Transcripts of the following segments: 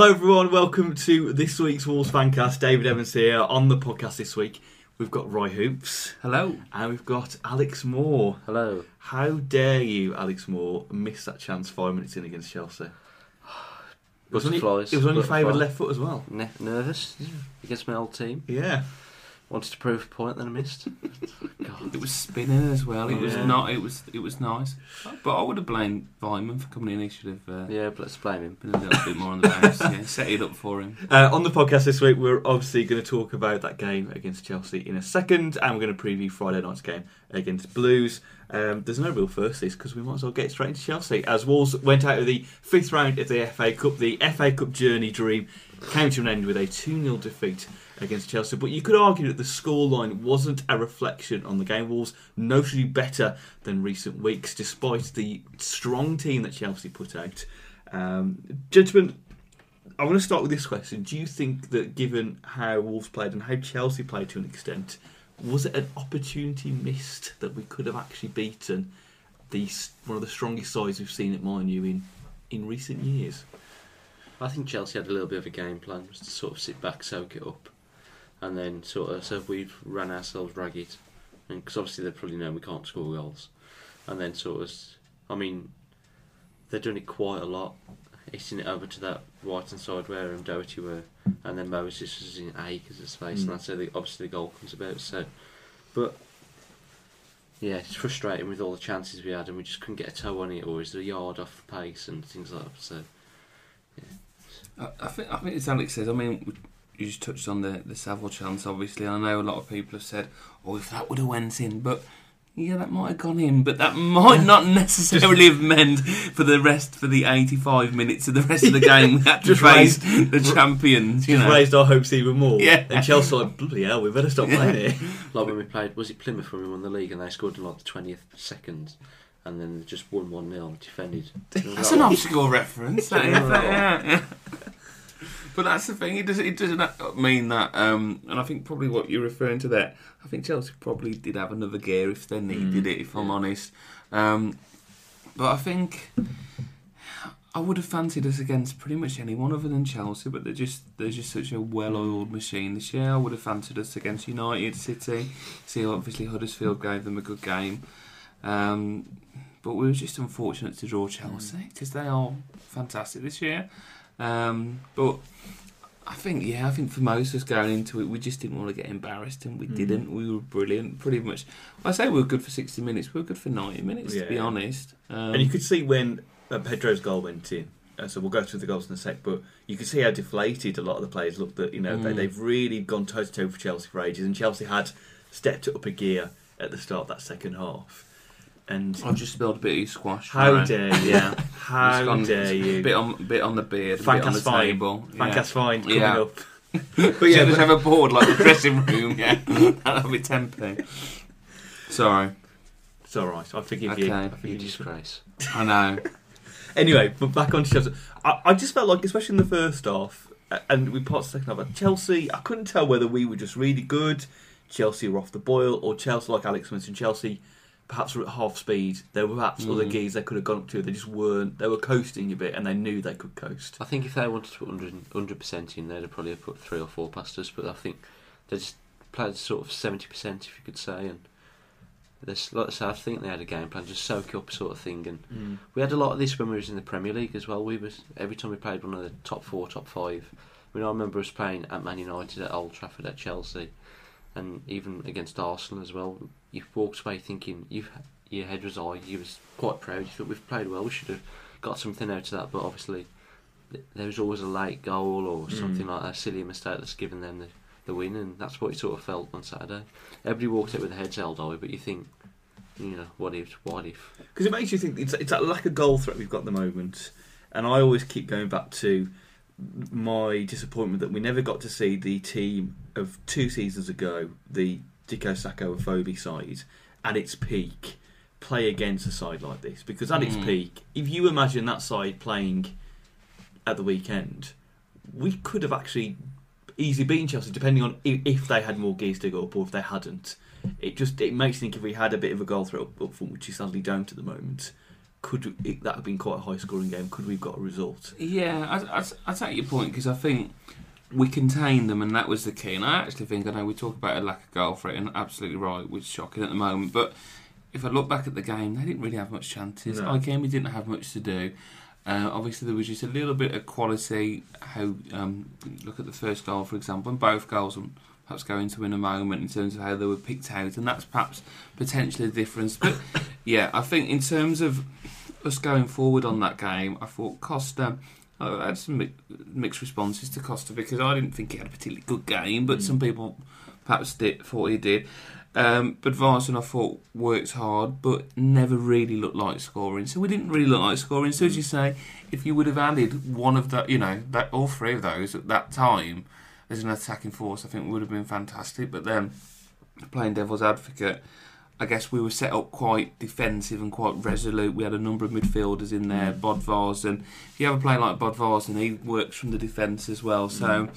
Hello, everyone. Welcome to this week's Wolves Fancast. David Evans here. On the podcast this week, we've got Roy Hoops Hello. and we've got Alex Moore. Hello. How dare you, Alex Moore, miss that chance five minutes in against Chelsea? It was on your, Butterflies, it was on your favourite left foot as well. Ne- nervous against my old team. Yeah. Wanted to prove a point, then I missed. God. It was spinning as well. It was Yeah. not. It was. It was nice. But I would have blamed Weimann for coming in. He should have uh, Yeah, but let's blame him. been a little bit more on the bounce. Yeah, set it up for him. Uh, on the podcast this week, we're obviously going to talk about that game against Chelsea in a second, and we're going to preview Friday night's game against Blues. Um, there's no real firsties because we might as well get straight into Chelsea. As Wolves went out of the fifth round of the FA Cup, the FA Cup journey dream came to an end with a 2 0 defeat against Chelsea. But you could argue that the scoreline wasn't a reflection on the game. Wolves notably better than recent weeks, despite the strong team that Chelsea put out. Um, gentlemen, I want to start with this question. Do you think that given how Wolves played and how Chelsea played to an extent, was it an opportunity missed that we could have actually beaten the one of the strongest sides we've seen at Manu in in recent years? I think Chelsea had a little bit of a game plan, was to sort of sit back, soak it up, and then sort of, so if we ran ourselves ragged, because obviously they probably know we can't score goals, and then sort of, I mean, they're doing it quite a lot, hitting it over to that right hand side where um, Doherty were, and then Moses was in acres of space, Mm. and that's how the, obviously the goal comes about. So, but yeah, it's frustrating with all the chances we had, and we just couldn't get a toe on it, or is a yard off the pace and things like that. So. I, I think. I think as Alex says. I mean, you just touched on the the Saville chance. Obviously, I know a lot of people have said, "Oh, if that would have went in," but. Yeah, that might have gone in, but that might not necessarily have meant for the rest for the eighty-five minutes of the rest of the game we had to Just face raised- the champions. You Just know, raised our hopes even more. Yeah. And Chelsea were like, bloody hell, we better stop playing it. Like when we played, was it Plymouth when we won the league and they scored in like the twentieth second, and then just won one 0 defended. That's an obscure reference. that is, that, yeah, yeah. But that's the thing. It doesn't. It doesn't mean that. Um, and I think probably what you're referring to there. I think Chelsea probably did have another gear if they needed it. If I'm honest. Um, but I think I would have fancied us against pretty much anyone other than Chelsea. But they're just they're just such a well-oiled machine this year. I would have fancied us against United, City. See, obviously Huddersfield gave them a good game. Um, but we were just unfortunate to draw Chelsea because they are fantastic this year. Um, but I think, yeah, I think for most of us going into it, we just didn't want to get embarrassed, and we Mm. didn't. We were brilliant, pretty much. I say we were good for sixty minutes. We were good for ninety minutes, to be honest. Um, and you could see when uh, Pedro's goal went in. Uh, so we'll go through the goals in a sec, but you could see how deflated a lot of the players looked. That you know they, Mm. they've really gone toe to toe for Chelsea for ages, and Chelsea had stepped it up a gear at the start of that second half. And I've just spilled a bit of squash. how right? dare you? Yeah. How gone- dare you? bit on, bit on the beard, a bit on the fine. table. Fancast fine coming Yeah. up. But yeah, yeah, just have a board like the dressing room. Yeah, that'll be tempting. Sorry, it's all right. I forgive you. I Okay. You forgive you. disgrace. I know. Anyway, but back on to Chelsea. I, I just felt like, especially in the first half, and we parts the second half, Chelsea, I couldn't tell whether we were just really good, Chelsea were off the boil, or Chelsea, like Alex mentioned, Chelsea perhaps were at half speed. There were perhaps other Mm. gears they could have gone up to. They just weren't. They were coasting a bit, and they knew they could coast. I think if they wanted to put 100 percent in, they'd probably have probably put three or four past us. But I think they just played sort of seventy percent, if you could say. And this, like I say, I think they had a game plan, just soak up sort of thing. And we had a lot of this when we was in the Premier League as well. We was every time we played one of the top four, top five. I mean, I remember us playing at Man United, at Old Trafford, at Chelsea, and even against Arsenal as well. You walked away thinking you've your head was high. You was quite proud. You thought we've played well. We should have got something out of that. But obviously, th- there was always a late goal or Mm. something like that, a silly mistake that's given them the, the win, and that's what it sort of felt on Saturday. Everybody walked out with their heads held high, but you think, you know, what if? What if? Because it makes you think it's, it's that lack of goal threat we've got at the moment. And I always keep going back to my disappointment that we never got to see the team of two seasons ago, the Dicko Sako and Phoebe side, at its peak, play against a side like this. Because at its Mm. peak, if you imagine that side playing at the weekend, we could have actually easily beaten Chelsea, depending on if, they had more gears to go up or if they hadn't. It just it makes you think if we had a bit of a goal threat up, up front, which we sadly don't at the moment, could it, that have been quite a high scoring game? Could we've got a result? Yeah, I, I, I take your point because I think we contained them and that was the key. And I actually think, I know we talk about a lack of goal threat and absolutely right, which is shocking at the moment. But if I look back at the game, they didn't really have much chances. No. Again, we didn't have much to do. Uh, obviously, there was just a little bit of quality. How um, look at the first goal, for example, and both goals. I'm perhaps going to in a moment in terms of how they were picked out, and that's perhaps potentially the difference. But yeah, I think in terms of us going forward on that game, I thought Costa. I had some mi- mixed responses to Costa because I didn't think he had a particularly good game, but Mm. some people perhaps did, thought he did. Um, but Varson, I thought, worked hard, but never really looked like scoring. So we didn't really look like scoring. So as you say, if you would have added one of that, you know, that all three of those at that time as an attacking force, I think would have been fantastic. But then, playing devil's advocate, I guess we were set up quite defensive and quite resolute. We had a number of midfielders in there, Mm. Bodvarsson. If you have a player like Bodvarsson, he works from the defence as well. So Mm.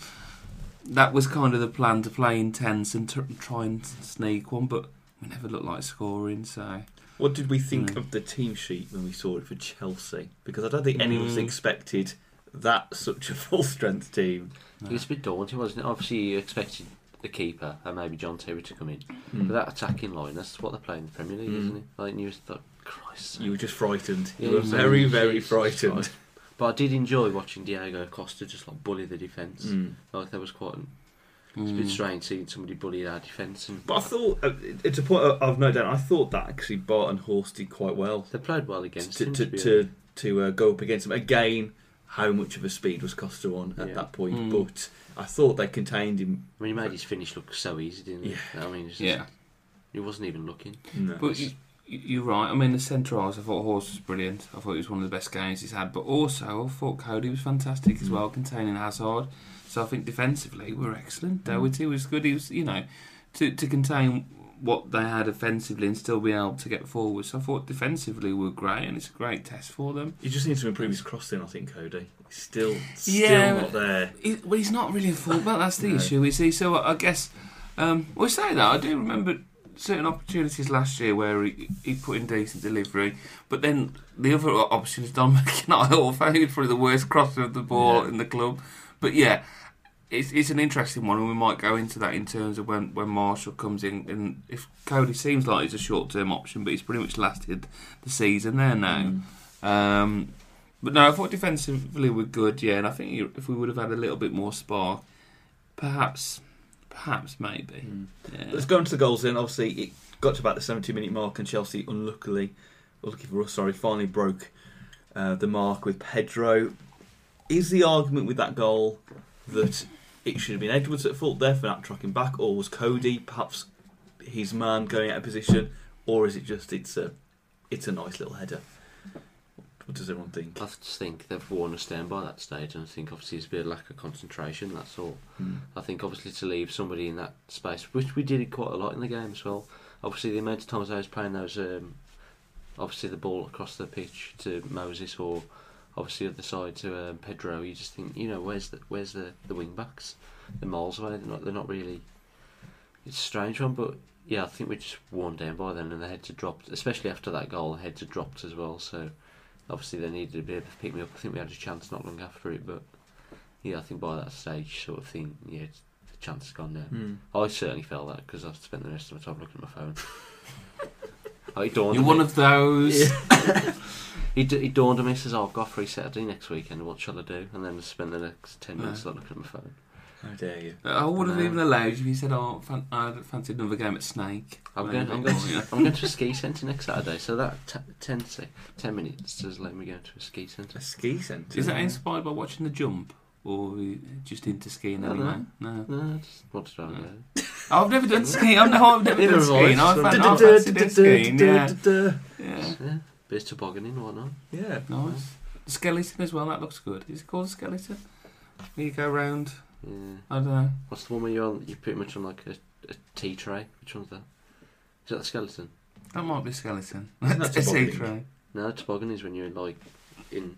that was kind of the plan to play intense and to try and sneak one, but we never looked like scoring. So What did we think Mm. of the team sheet when we saw it for Chelsea? Because I don't think any of us Mm. expected that such a full strength team. no. It was a bit daunting, wasn't it? Obviously, you expected the keeper and maybe John Terry to come in. Mm. But that attacking line, that's what they play in the Premier League, Mm. isn't it? Like, and you just thought, Christ. You were just frightened. Yeah, you were very, very Jesus frightened. Christ. But I did enjoy watching Diego Costa just like bully the defence. Mm. Like that was quite. It's a bit Mm. strange seeing somebody bully our defence, But I thought, uh, it's a point I've no doubt, I thought that actually Batth and Horst did quite well. they played well against to him. to be to, to uh, go up against them again. How much of a speed was Costa on at Yeah. that point? Mm. But I thought they contained him. I mean, he made his finish look so easy, didn't he? Yeah. I mean, just, Yeah, he wasn't even looking. No. but you, you're right. I mean, the centre halves, I thought Horse was brilliant. I thought it was one of the best games he's had. But also, I thought Coady was fantastic as Mm. well, containing Hazard. So I think defensively we're excellent. Mm. Doherty was good. He was, you know, to to contain what they had offensively and still be able to get forward. So I thought defensively we were great, and it's a great test for them. he just needs to improve his crossing. I think Coady. He's still still Yeah. not there. He, well, he's not really a fullback. That's the No. issue, is he? So I guess um, we say that I do remember certain opportunities last year where he, he put in decent delivery, but then the other option is Don McKnight. I probably the worst crosser of the ball Yeah. in the club. But yeah. It's, it's an interesting one, and we might go into that in terms of when, when Marshall comes in. And if Coady seems like he's a short term option, but he's pretty much lasted the season there now. Mm. Um, but no, I thought defensively we're good, yeah, and I think if we would have had a little bit more spark, perhaps, perhaps maybe. Mm. Yeah. Let's go into the goals then. Obviously, it got to about the 70 minute mark, and Chelsea, unluckily, or lucky for us, sorry, finally broke uh, the mark with Pedro. Is the argument with that goal that it should have been Edwards at fault there for not tracking back, or was Coady perhaps his man going out of position, or is it just it's a it's a nice little header? What does everyone think? I just think they've worn a down by that stage, and I think obviously it's a bit of lack of concentration. That's all. Hmm. I think obviously to leave somebody in that space, which we did quite a lot in the game as well. Obviously the amount of times I was playing those, um, obviously the ball across the pitch to Moses or obviously the other side to um, Pedro, you just think, you know, where's the where's the the wing backs? They're miles away. They're not. They're not really. It's a strange one, but yeah, I think we're just worn down by then, and the heads had dropped, especially after that goal. The heads had dropped as well, so obviously they needed to be able to pick me up. I think we had a chance not long after it, but yeah, I think by that stage, sort of thing, yeah, it's, the chance has gone down. Hmm. I certainly felt that because I've spent the rest of my time looking at my phone. Oh, dawned You're one me. of those. It, d- it dawned on me says, oh, I've got free Saturday next weekend. What shall I do? And then I spent the next ten minutes Yeah. like, looking at my phone. How dare you? Uh, I would have even uh, allowed you if you said, "Oh, fan- I'd fancy another game at Snake." I'm going. I'm going, to, I'm going to a ski centre next Saturday. So that t- 10, se- 10 minutes does let me go to a ski centre. A ski centre. Is that inspired by watching the jump, or are you just into skiing I anyway? No. No, I just wanted to try and No. go. I've never done skiing. I know I've never done skiing. I So- fan- I fancy doing skiing. Yeah. Bit of tobogganing or whatnot. Yeah. Nice. The skeleton as well, that looks good. Is it called a skeleton? Where you go round, Yeah. I don't know. What's the one where you're on? You're pretty much on like a, a tea tray. Which one's that? Is that the skeleton? That might be a skeleton. Isn't a sea tobogganing? tray. No, toboggan is when you're like in.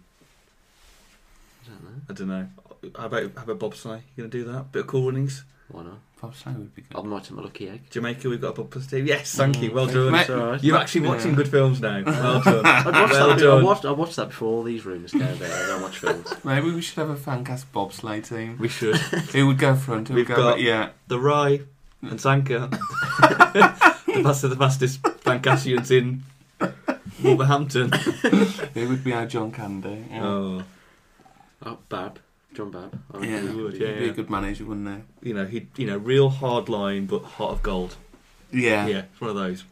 I don't know. I don't know. how about how about bobsleigh? You gonna do that? Bit of cool runnings. Why not? Bobsleigh would be good. I might take my lucky egg. Jamaica, we've got a bobsleigh team. Yes, thank you. Well Mm. done. Mate, It's. You're actually watching yeah. good films now. Well done. I watched, well that, I, done. watched, I watched that before all these rumours came out. I don't watch films. Maybe we should have a fancast bobsleigh team. We should. Who would go front? Who would We've go got- back? Yeah. The Rye and Sanka. the fastest, the fastest Lancashires in Wolverhampton. Who would be our John Candy? Yeah. Oh, Oh, Bab. John Bab. I yeah. he would, He'd yeah, be yeah. a good manager, wouldn't he? you know, he, you know, real hard line but heart of gold. Yeah. Yeah, it's one of those.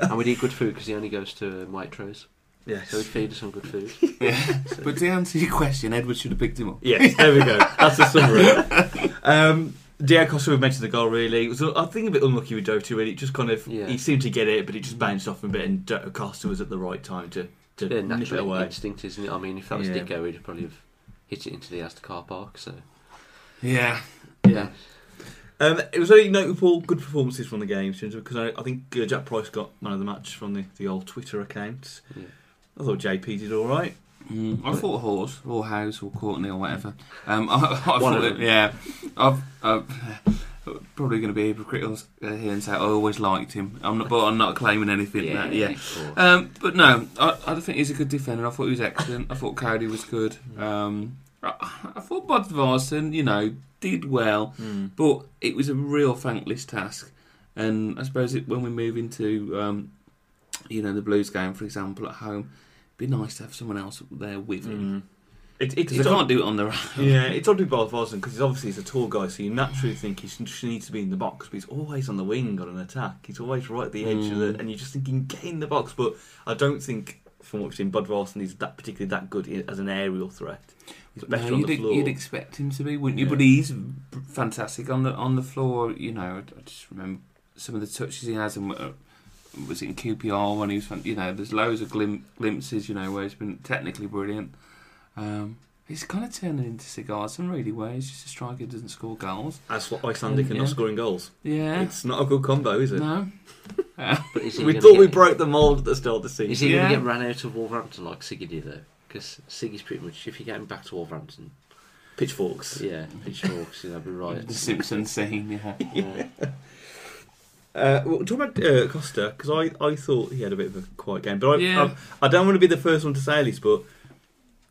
And we'd eat good food because he only goes to Waitrose. Yes. So he'd feed us some good food. Yeah. But to answer your question, Edward should have picked him up. Yes, there we go. That's the summary. Um, Diego Costa, we mentioned the goal really. It was, I think, a bit unlucky with Doherty. Really, it just kind of Yeah. he seemed to get it, but it just bounced off him a bit, and Do- Costa was at the right time to to Yeah, nip it natural away. instinct, isn't it? I mean, if that was Yeah. Dicko, he'd probably have hit it into the Astor car park. So Yeah. Yeah. Um, it was only notable good performances from the game because I, I think uh, Jack Price got man of the match from the, the old Twitter account. Yeah. I thought JP did all right. Mm, I thought Horse or House or Courtney or whatever. Um, I, I One thought of it, yeah. I've, I've probably going to be hypocritical uh, here and say I always liked him. I'm not, but I'm not claiming anything. yeah, that, yeah. Um, but no, I, I think he's a good defender. I thought he was excellent. I thought Coady was good. Um, I, I thought Bodvarsson, you know, did well, but it was a real thankless task. And I suppose it, when we move into, um, you know, the Blues game, for example, at home, it'd be nice to have someone else there with him. Mm. It, it, it's they can't do it on their own. yeah, it's odd with Bodvarsson because obviously he's a tall guy, so you naturally think he just needs to be in the box, but he's always on the wing on an attack. He's always right at the edge of the, Mm. and you're just thinking get in the box. But I don't think, from what we've seen, Bodvarsson is that particularly that good i- as an aerial threat. He's better No, on you'd, the floor. you'd expect him to be, wouldn't you? Yeah. But he's fantastic on the on the floor. You know, I just remember some of the touches he has, and uh, was it in QPR when he was, you know, there's loads of glim- glimpses, you know, where he's been technically brilliant. Um, he's kind of turning into Sigurdarson, really, where he's just a striker who doesn't score goals. As what Icelandic and Yeah. not scoring goals. Yeah, It's not a good combo, is it? no, Uh, But is We gonna thought we broke the mould at the start of the Is season. he Yeah. going to get ran out of Wolverhampton like Siggy did though? Because Siggy's pretty much if you get him back to Wolverhampton, Pitchforks. yeah, pitchforks, you know, be right. the Simpsons scene. Yeah, Yeah. Uh, well, talk about uh, Costa, because I, I thought he had a bit of a quiet game, but I, Yeah. I, I don't want to be the first one to say this, but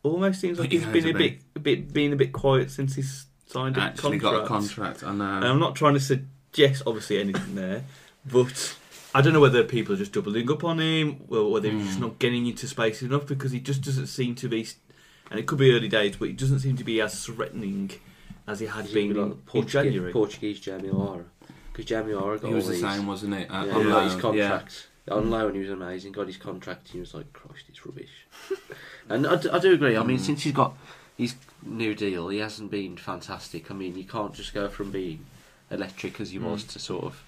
almost seems like He he's has been a a bit, a bit, been a bit quiet since he's signed a actually contract. got a contract. I know. And I'm not trying to suggest obviously anything there, but I don't know whether people are just doubling up on him, or whether he's just Hmm. not getting into space enough because he just doesn't seem to be, and it could be early days, but he doesn't seem to be as threatening as he had Is been he in, like in Portuguese, January. Portuguese Jamie O'Hara? Because Jamie O'Hara got he was all the these, same, wasn't it? Uh, yeah, on he got his loan, contract on loan. He was amazing. Got his contract. He was like, Christ, it's rubbish. and I, d- I do agree. I mean, Mm. since he's got his new deal, he hasn't been fantastic. I mean, you can't just go from being electric as he was Mm. to sort of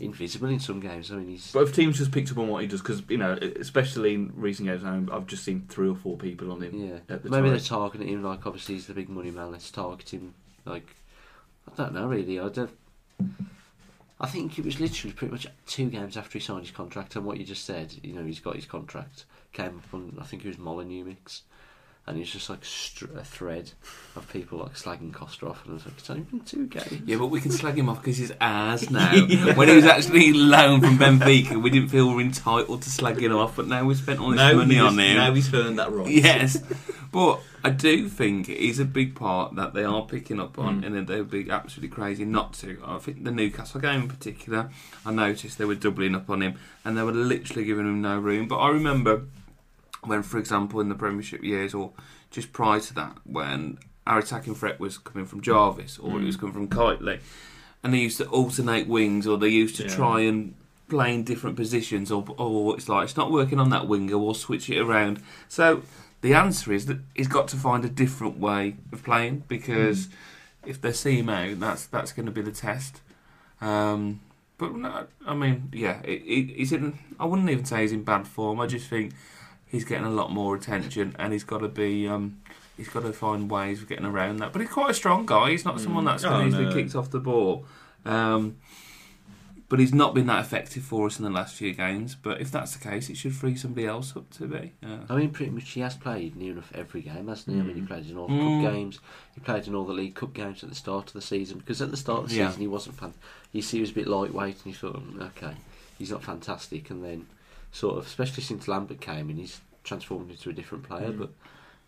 invisible in some games. I mean, he's But if teams just picked up on what he does, because you know, especially in recent games, I've just seen three or four people on him. Yeah, at the maybe time. they're targeting him like obviously he's the big money man. Let's target him. Like I don't know really. I don't. I think it was literally pretty much two games after he signed his contract, and what you just said, you know, he's got his contract. Came up on I think it was Molineux mix, and it's just like str- a thread of people like slagging Costa off, and I was like, it's only been two games. Yeah, but we can slag him off because he's ours now. When he was actually loaned from Benfica, we didn't feel we were entitled to slag him off, but now we've spent all this now, money he's, on him. now he's earned that right. Yes, but I do think it is a big part that they are picking up on, Mm. and that they would be absolutely crazy not to. I think the Newcastle game in particular, I noticed they were doubling up on him, and they were literally giving him no room. But I remember when, for example, in the Premiership years or just prior to that, when our attacking threat was coming from Jarvis or it Mm. was coming from Kightly, and they used to alternate wings or they used to Yeah. try and play in different positions or, or it's like it's not working on that winger we'll switch it around so the answer is that he's got to find a different way of playing because if they see him out that's that's going to be the test um, but no, I mean yeah it, it, he's in I wouldn't even say he's in bad form I just think he's getting a lot more attention and he's got to be um, he's got to find ways of getting around that but he's quite a strong guy he's not someone Mm. that's Oh, going to easily no. kicked off the ball um, but he's not been that effective for us in the last few games. But if that's the case, it should free somebody else up to be. Uh, I mean, pretty much he has played near enough every game, hasn't he? I mean, he Mm. played in all Mm. the cup games. He played in all the League Cup games at the start of the season. Because at the start of the Yeah. season, he wasn't fan. You see, he was a bit lightweight, and you thought, "Mm, okay, he's not fantastic. And then, sort of, especially since Lambert came in, he's transformed into a different player. Mm. But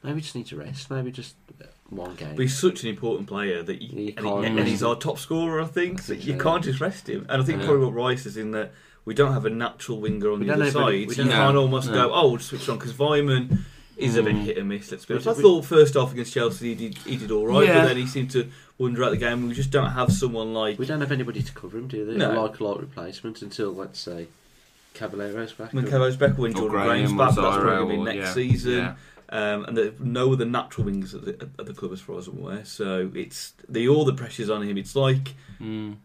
maybe just need to rest. Maybe just uh, one game. But he's such an important player that you, You and, he- and he's our top scorer. I think I think you so, can't yeah. just rest him. And I think Yeah. probably what Rice is in that we don't have a natural winger on We the other side. So you can't almost no. go, oh, we'll switch on because Weimann is a bit Mm. hit and miss. Let's be honest. I thought first off against Chelsea he did he did all right, Yeah. but then he seemed to wander out the game. We just don't have someone like we don't have anybody to cover him, do they? No. Like a like replacement until let's say Cavaleiro's back. when or- back when or Jordan Graham Graham's back. but That's probably going to be next yeah, season. yeah. Um, and there's no other natural wings at the, at the club as far as I'm aware. So it's the all the pressure's on him. It's like Mm.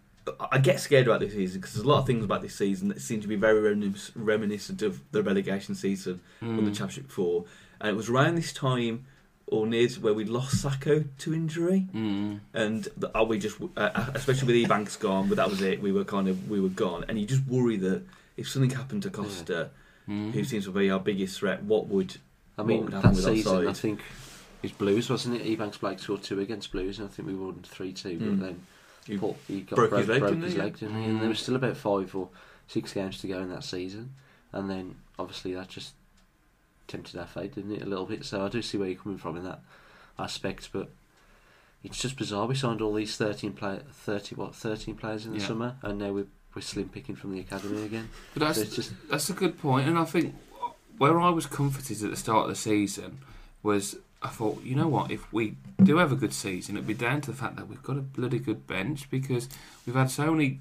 I get scared about this season because there's a lot of things about this season that seem to be very reminis- reminiscent of the relegation season from the Mm. Championship before. And it was around this time or near to where we lost Sako to injury, Mm. and the, uh, we just, uh, especially with Ebanks gone, but that was it. We were kind of we were gone, and you just worry that if something happened to Costa, Mm. who seems to be our biggest threat, what would I mean, would that season, I think it was Blues, wasn't it? Ebanks Blake scored two against Blues, and I think we won three two. Mm. But then You Paul, he got broke broke, his leg, broke didn't his he? leg, he? And there was still about five or six games to go in that season, and then obviously that just tempted our fate, didn't it? A little bit. So I do see where you're coming from in that aspect, but. It's just bizarre. We signed all these thirteen play, thirty what, thirteen players in the Yeah. summer, and now we're we're slim picking from the academy again. But that's So just That's a good point, and I think where I was comforted at the start of the season was I thought, you know what, if we do have a good season, it'd be down to the fact that we've got a bloody good bench because we've had so many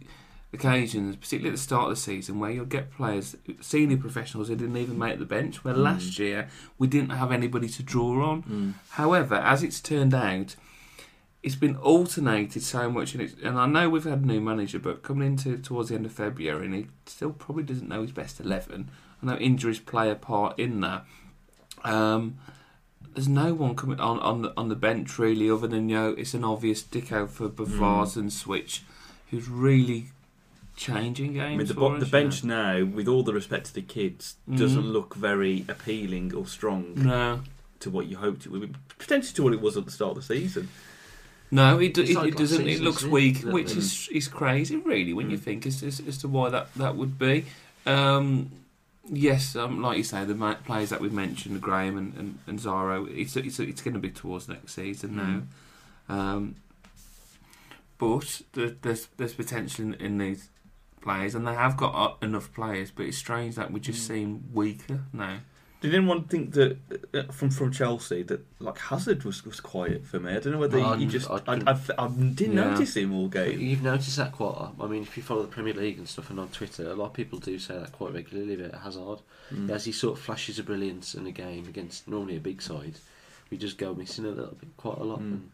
occasions, particularly at the start of the season, where you'll get players, senior professionals, who didn't even make the bench. Where Mm. last year we didn't have anybody to draw on. Mm. However, as it's turned out, it's been alternated so much, and, it's, and I know we've had a new manager, but coming into towards the end of February, and he still probably doesn't know his best eleven. I know injuries play a part in that. Um, there's no one coming on on the, on the bench really, other than you know, it's an obvious Dicko for Bodvarsson Switch, who's really changing games. I mean, the, bo- us, the bench now, with all the respect to the kids, doesn't Mhm. look very appealing or strong. No, to what you hoped it would be. Potentially to what it was at the start of the season. No, it, do, it, like it doesn't. It looks weak, which is is crazy, really, when you Mm. think as, as, as to why that, that would be. Um, yes, um, like you say, the ma- players that we've mentioned, Graham and, and, and Zaro, it's it's it's going to be towards next season now. Um, but there's there's potential in, in these players, and they have got uh, enough players. But it's strange that we just Mm. seem weaker now. Did anyone think that uh, from from Chelsea that like Hazard was, was quiet for me? I don't know whether you just I I, I, I didn't Yeah. notice him all game. You've noticed that quite. I mean, if you follow the Premier League and stuff and on Twitter, a lot of people do say that quite regularly about Hazard. Mm. As he sort of flashes of brilliance in a game against normally a big side, we just go missing a little bit, quite a lot. Mm. And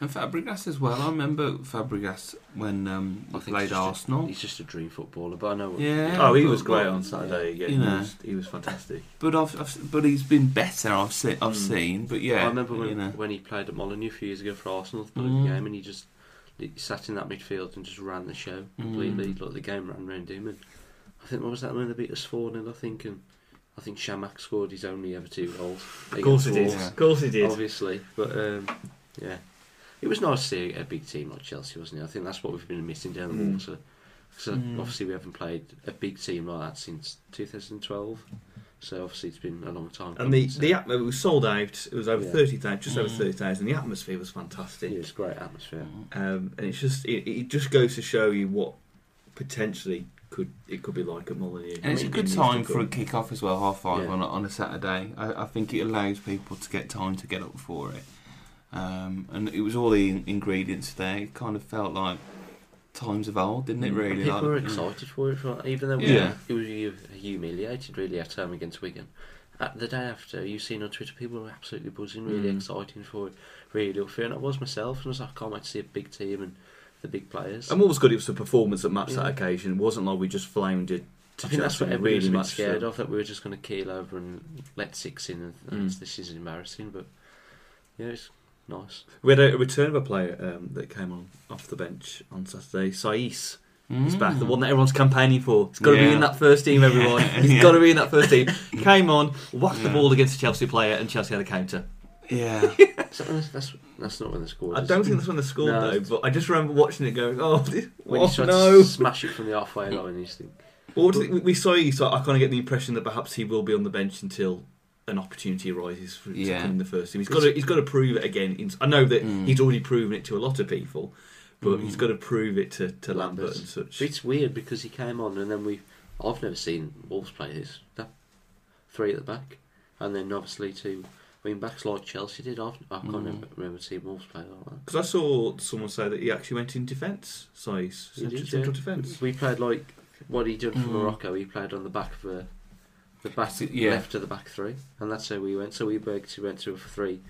And Fabregas as well. I remember Fabregas when um, I he think played he's just a- Arsenal. he's just a dream footballer, but I know. What, Yeah. Oh, he but- was great on Saturday. Yeah, you he, was, he was fantastic. But I've, I've but he's been better. I've seen. I've Mm. seen. But yeah, I remember when, you know. when he played at Molineux a few years ago for Arsenal, the Mm. game, and he just he sat in that midfield and just ran the show completely. Mm. Like the game ran round him, and I think what was that when they beat us four 0 I think, and I think Chamakh scored his only ever two goals. Of course he did. Wolves. Of course he did. obviously. But um, yeah, it was nice to see a big team like Chelsea, wasn't it? I think that's what we've been missing down the Mm. water. So Mm. obviously we haven't played a big team like that since 2012. So obviously it's been a long time. And the coming, so- the atm- it was sold out. It was over Yeah. thirty thousand, just over Mm. thirty thousand. The atmosphere was fantastic. yeah, it's a great atmosphere. Um, and it's just it, it just goes to show you what potentially could it could be like at Molineux. And it's a good time for a kick off as well, half five Yeah. on, a, on a Saturday. I, I think it allows people to get time to get up for it. Um, and it was all the ingredients there. It kind of felt like times of old, didn't it? Mm. Really, People like, were you know. excited for it, for, even though we Yeah. were, it was hu- humiliated really at home against Wigan. At the day after, you've seen on Twitter, people were absolutely buzzing, really Mm. excited for it, really up for it. And I was myself, and I was like, I can't wait to see a big team and the big players. And what was good, it was the performance that matched that occasion. It wasn't like we just flamed it. To I think that's what It everybody was a bit matched scared them. of, that we were just going to keel over and let six in, and, and Mm. this is embarrassing. But yeah, it's nice. We had a, return of a player um, that came on off the bench on Saturday. Saiss He's Mm. back, the one that everyone's campaigning for. He's got to be in that first team, everyone. Yeah, He's yeah. got to be in that first team. Came on, whacked the ball against a Chelsea player, and Chelsea had a counter. Yeah. That's, that's not when they scored. I don't think that's when they scored, No. though, but I just remember watching it going, oh, when oh no. to smash it from the halfway line, you think, Well, what do you think- we saw you, so I kind of get the impression that perhaps he will be on the bench until an opportunity arises for to Yeah. come in the first team. He's got to he's got to prove it again. I know that Mm. he's already proven it to a lot of people, but Mm. he's got to prove it to, to Lambert Lambert. and such. But it's weird because he came on and then we. I've never seen Wolves play this. That three at the back, and then obviously two wing backs like Chelsea did. I've, I can't Mm. remember, remember seeing Wolves play like that. Because I saw someone say that he actually went in defence size, He central, did, central defence. We played like what he did for Mm. Morocco. He played on the back of a, the back Yeah. left of the back three, and that's how we went. So we basically went to a three,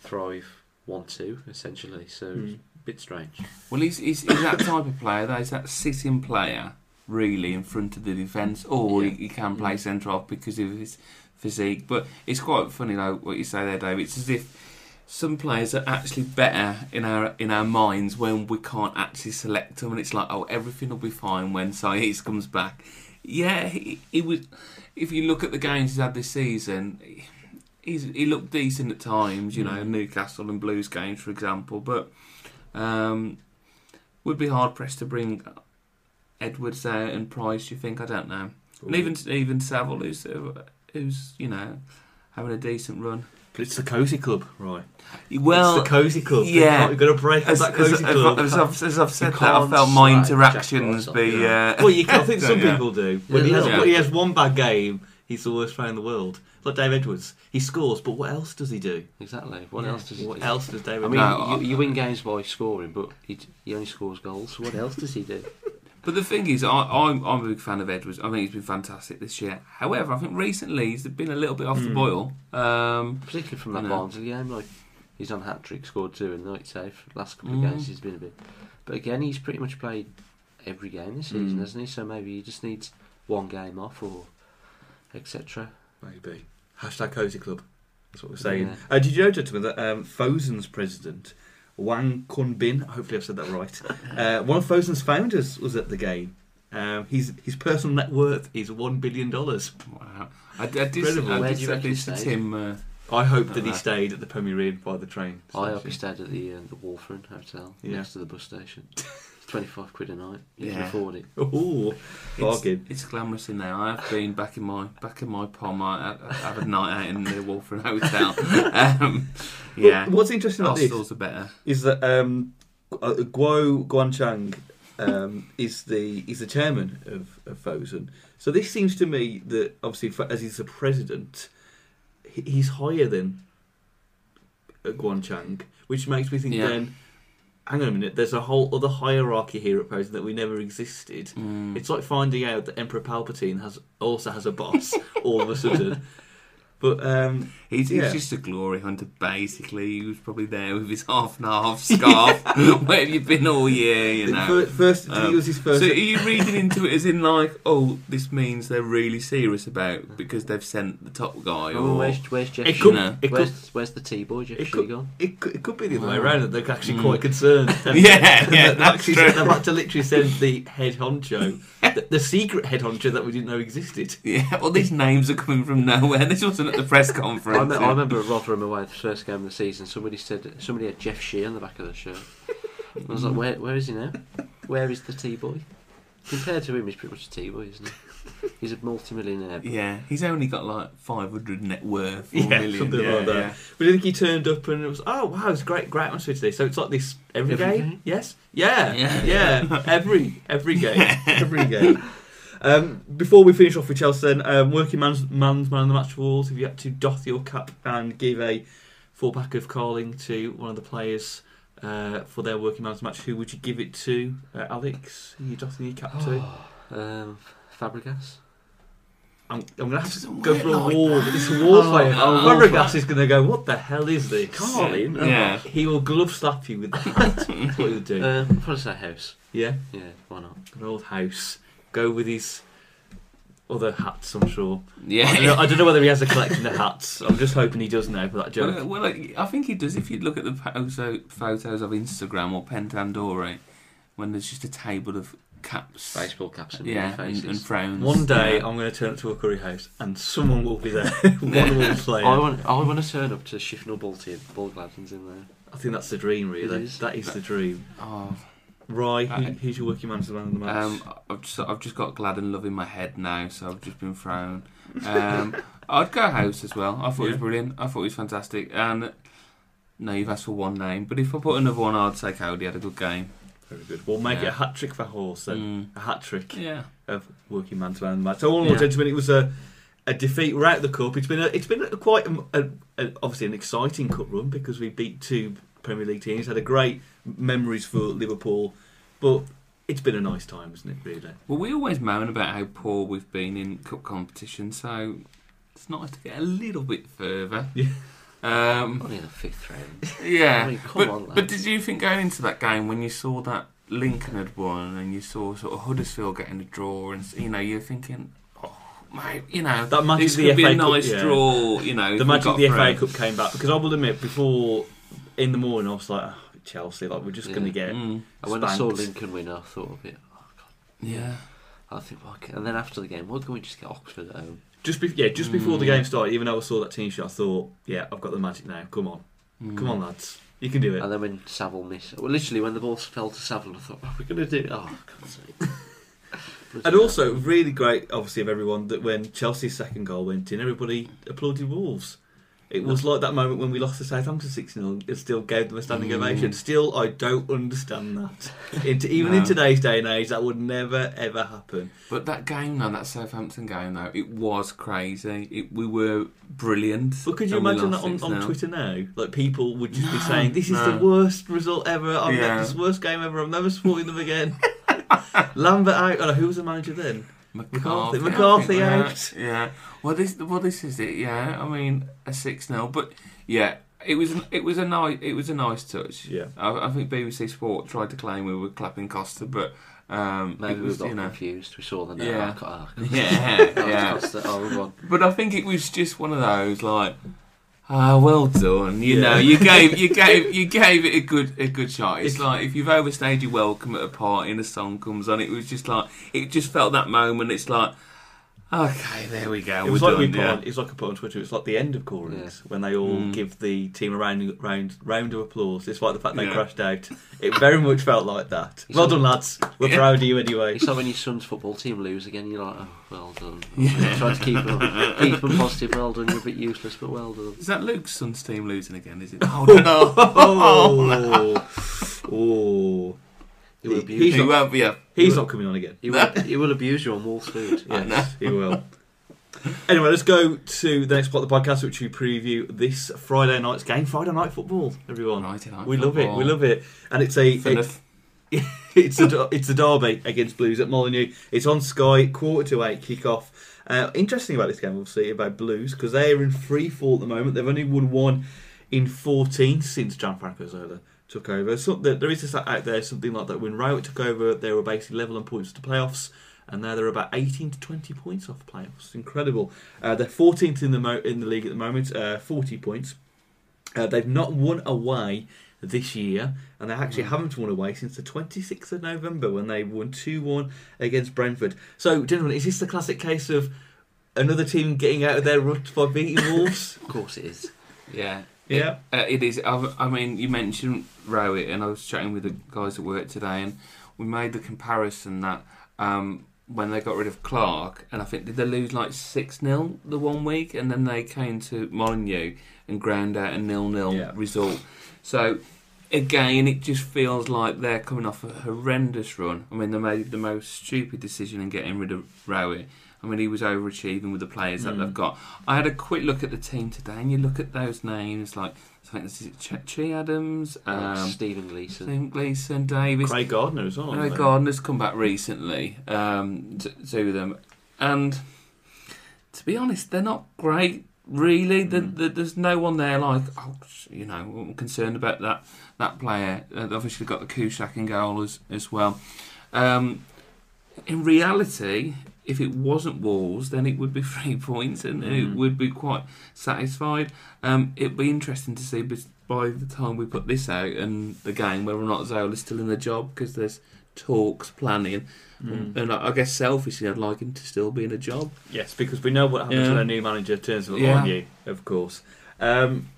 thrive one two essentially. So Mm. a bit strange. Well, he's, he's, he's that type of player. That is that sitting player, really, in front of the defence, or Yeah. he, he can play Mm. centre off because of his physique. But it's quite funny, though, what you say there, Dave. It's as if some players are actually better in our in our minds when we can't actually select them, and it's like, oh, everything will be fine when Saiss comes back. Yeah, he, he was. If you look at the games he's had this season, he's he looked decent at times. You know, Mm. Newcastle and Blues games, for example, but. Um, would be hard pressed to bring Edwards out and Price. You think? I don't know. And even even Saville, who's uh, who's you know having a decent run. But it's the cozy club, right? Well, it's the cozy club. yeah. you've got to break as, that cozy as, club. as I've, as I've said You that, I felt my interactions be. off, Uh, well, you can, I think some yeah. people do. When he has Yeah. when he has one bad game, he's the worst player in the world. Like Dave Edwards, he scores, but what else does he do? Exactly. What Yeah. else does he What do? else does David? I mean, No, you, you win games by scoring, but he, he only scores goals. So what else does he do? But the thing is, I, I'm, I'm a big fan of Edwards. I think he's been fantastic this year. However, I think recently he's been a little bit off the Mm. boil. Um, Particularly from I that. Barnsley game, like he's on hat trick, scored two, and like you say, last couple Mm. of games he's been a bit. But again, he's pretty much played every game this season, Mm. hasn't he? So maybe he just needs one game off or etc. Maybe. Hashtag cozy club. That's what we're saying. Yeah. Uh, did you know, gentlemen, that um, Fosun's president, Wang Qunbin, hopefully I've said that right, uh, one of Fosun's founders was at the game. Um, his his personal net worth is one billion dollars. wow. I, I did, Incredible. I Where did do you say reckon this to he? Tim. Uh, I hope that he Uh-huh. stayed at the Premier Inn by the train. I hope he stayed at the uh, the Wolfern Hotel Yeah. next to the bus station. Twenty five quid a night. You can Yeah. afford it. Ooh, it's, bargain. it's glamorous in there. I have been back in my back in my palm. I, I have a night out in the Wolfern Hotel. um, yeah, Well, what's interesting about this hostels are better. is that um, uh, Guo Guangchang um, is the is the chairman of, of Fosun. So this seems to me that obviously for- as he's the president, he- he's higher than uh, Guanchang, which makes me think Yeah. then. Hang on a minute. There's a whole other hierarchy here at Fosun that we never existed. Mm. It's like finding out that Emperor Palpatine has also has a boss all of a sudden. But um, He's, Yeah. he's just a glory hunter, basically. He was probably there with his half and half scarf. Where have you been all year, you know? first, Um, he was his first. So are you reading into it as in like, oh, this means they're really serious about because they've sent the top guy? Oh, or... where's, where's Jeff? It could, know, it could, where's, where's the T boy Jeff it could- gone? It could, it could be the other way Wow. around. That they're actually Mm. quite concerned. Yeah, yeah, they've, that's actually, true. they've had to literally send the head honcho, the, the secret head honcho that we didn't know existed. Yeah, well, these names are coming from nowhere. This wasn't at the press I, conference. me- I remember at Rotherham away the first game of the season. Somebody said somebody had Jeff Shi on the back of the shirt. I was like, where where is he now? Where is the T boy? Compared to him, he's pretty much a T boy, isn't he? He's a multi-millionaire. but- Yeah, he's only got like 500 net worth. Four Yeah, million. something yeah, like that. yeah. But I think he turned up and it was, oh wow, it's great, great atmosphere today. So it's like this every, Every game? game? Yes, yeah, Yeah. yeah, every every game, every game. Um, before we finish off with Chelsea, then, um, working man's, man's man of the match for Wolves. If you had to doff your cap and give a full pack of Carling to one of the players uh, for their working man's match, who would you give it to? Uh, Alex, who you doffing your cap to? Um, Fabregas. I'm, I'm gonna have to go for a like wall. that. It's a wall Oh, player. oh, Fabregas is gonna go. What the hell is this? Carling? Yeah. He will glove slap you with that. That's what he'll do. Um, I'd probably say House. yeah, Yeah, why not? an old house. Go with his other hats. I'm sure. Yeah. I don't, know, I don't know whether he has a collection of hats. I'm just hoping he does now for that joke. Well, well, like, I think he does. If you look at the photo, photos of Instagram or Pentandore, when there's just a table of caps. Baseball caps and Yeah, faces. and, and frowns. One day yeah. I'm going to turn up to a curry house and someone will be there. One will be playing. I want, I want to turn up to Shifnal Ball team. Ball Gladden's in there. I think that's the dream, really. It is. That is the dream. Oh, Right, Uh, who, who's your working man of the man of the match? um, I've just I've just got glad and love in my head now, so I've just been thrown. Um, I'd go House as well. I thought it Yeah. was brilliant. I thought it was fantastic. And no, you've asked for one name, but if I put another one, I'd say Coady had a good game. Very good. We'll make it a hat trick for Horse then. Mm, A hat trick yeah. of working man to man the match. So all in all, Yeah. gentlemen, it was a a defeat. We're out of the cup. It's been a, it's been a, quite a, a, a- obviously an exciting cup run because we beat two Premier League teams. Had a great memories for Liverpool, but it's been a nice time, isn't it? Really. Well, we always moan about how poor we've been in cup competition, so it's nice to get a little bit further. Yeah. Um, Only the fifth round. yeah. I mean, come but, on, but did you think going into that game when you saw that Lincoln had won and you saw sort of Huddersfield getting a draw and you know you're thinking, oh mate, you know That match this of the could be FA a Cup, nice yeah. draw. You know, the we magic got of the FA. Cup came back because I will admit before in the morning I was like oh, Chelsea like we're just going to get Mm, And when I saw. Lincoln win, I thought of it. Oh, God. yeah. I think, well, okay. and then after the game, why can't we just get Oxford at home? just be- yeah just before the Mm. game started even though I saw that team sheet I thought yeah I've got the magic now come on Mm. come on lads you can do it And then when Saville missed, well, literally when the ball fell to Saville, I thought, what are we going to do? Oh, God's sake. and also really great obviously of everyone that when Chelsea's second goal went in everybody applauded Wolves it was like that moment when we lost to Southampton 6-0 it still gave them a standing Mm. ovation still I don't understand that into, even No. in today's day and age that would never ever happen But that game, though, that Southampton game, though, it was crazy. It, we were brilliant. But could you imagine that on, on 6-0. Twitter now? Like people would just be saying, "This is no. the worst result ever. I'm Yeah. this worst game ever. I'm never supporting them again." Lambert out. Oh, who was the manager then? McCarthy, McCarthy out. Yeah, yeah. Well, this, well, this is it. Yeah, I mean, a six 0 but yeah, it was, it was a nice, it was a nice touch. Yeah. I, I think BBC Sport tried to claim we were clapping Costa, but um, Maybe it we was, got you know, confused. We saw the name. Yeah. Oh, yeah, yeah. Costa, oh. But I think it was just one of those like, ah, well done. You Yeah. know, you gave you gave you gave it a good a good shot. It's It's- like if you've overstayed your welcome at a party and a song comes on, it was just like it just felt that moment. It's like, okay, there we go. It was we're like we done. put yeah. on. It was like I put on Twitter. It's like the end of Cool Runnings when they all Mm. give the team a round round round of applause. It's like the fact they Yeah. crashed out. It very much felt like that. It's Well all- done, lads. We're Yeah. proud of you anyway. It's like when your son's football team lose again, you're like, oh, well done. Yeah. Try to keep them, keep them positive, well done. You're a bit useless, but well done. Is that Luke's son's team losing again? Is it? Oh no! Oh, oh. He will abuse he's he not- won't. He's not coming on again. He will, he will abuse you on Wall Street. Yes, he will. Anyway, let's go to the next part of the podcast, which we preview this Friday night's game. Friday night football, everyone. I like we love it. We love it, and it's a it- it's a it's a derby against Blues at Molineux. It's on Sky, quarter to eight kick-off. Uh, interesting about this game, obviously, about Blues because they are in free fall at the moment. They've only won one in fourteen since Gianfranco Zola took over. So there there is this out there something like that. When Rowett took over, they were basically level on points to playoffs. And now they're about 18 to 20 points off playoffs. Incredible. Uh, they're 14th in the mo- in the league at the moment, uh, 40 points. Uh, they've not won away this year, and they actually Mm. haven't won away since the 26th of November when they won 2 1 against Brentford. So, gentlemen, is this the classic case of another team getting out of their rut by beating Wolves? Of course it is. Yeah. Yeah. It, uh, it is. I, I mean, you mentioned Rowett, and I was chatting with the guys at work today, and we made the comparison that um, when they got rid of Clark, and I think did they lose like six 0 the one week, and then they came to Molineux and ground out a nil nil Yeah. result. So again, it just feels like they're coming off a horrendous run. I mean, they made the most stupid decision in getting rid of Rowett. I mean, he was overachieving with the players that Mm. they've got. I had a quick look at the team today, and you look at those names like I think this is Ch- Che Adams, Um, um, Stephen Gleeson. Tim Gleeson, Davis. Craig Gardner as well. Craig hasn't Gardner's come back recently um, to, to them, and to be honest, they're not great. Really, The- Mm. the- there's no one there like oh, you know, I'm concerned about that that player. Uh, they've obviously got the Kuszczak in goal as as well. Um, in reality, if it wasn't Wolves, then it would be three points, and it Mm. would be quite satisfied. Um, it'd be interesting to see by the time we put this out and the game whether or not Zola's still in the job because there's talks planning, Mm. and I, I guess selfishly I'd like him to still be in a job. Yes, because we know what happens Yeah. when a new manager turns it Yeah. on you, of course. Um,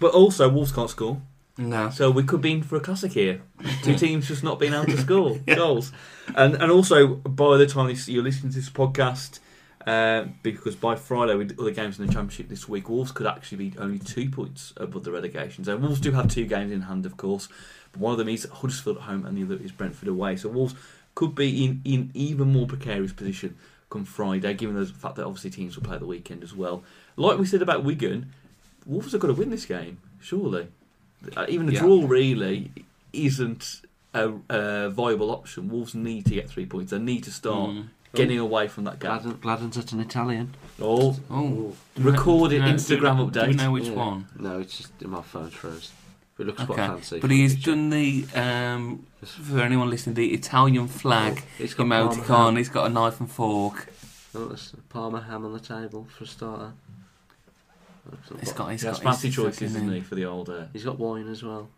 but also, Wolves can't score, No, so we could be in for a classic here. Two teams just not being able to score Yeah. goals, and and also by the time you're listening to this podcast, uh, because by Friday with other games in the Championship this week, Wolves could actually be only two points above the relegation zone. Wolves do have two games in hand, of course, but one of them is Huddersfield at home and the other is Brentford away. So Wolves could be in in even more precarious position come Friday, given the fact that obviously teams will play at the weekend as well. Like we said about Wigan, Wolves have got to win this game, surely. Uh, even a Yeah. draw really isn't a, a viable option. Wolves need to get three points. They need to start Mm. getting away from that gap. Gladden, Gladden's at an Italian. Oh, Oh, Recorded Do we know- Instagram do update. Do we know which Yeah. one? No, it's just in my phone froze. But it looks quite fancy. but from he's done the um, for anyone listening, the Italian flag It's got Parma emoticon. ham. He's got a knife and fork. Oh, there's Parma ham on the table for a starter. He's got. He's he has got fancy his choices, fucking, isn't he, for the old. Uh, He's got wine as well.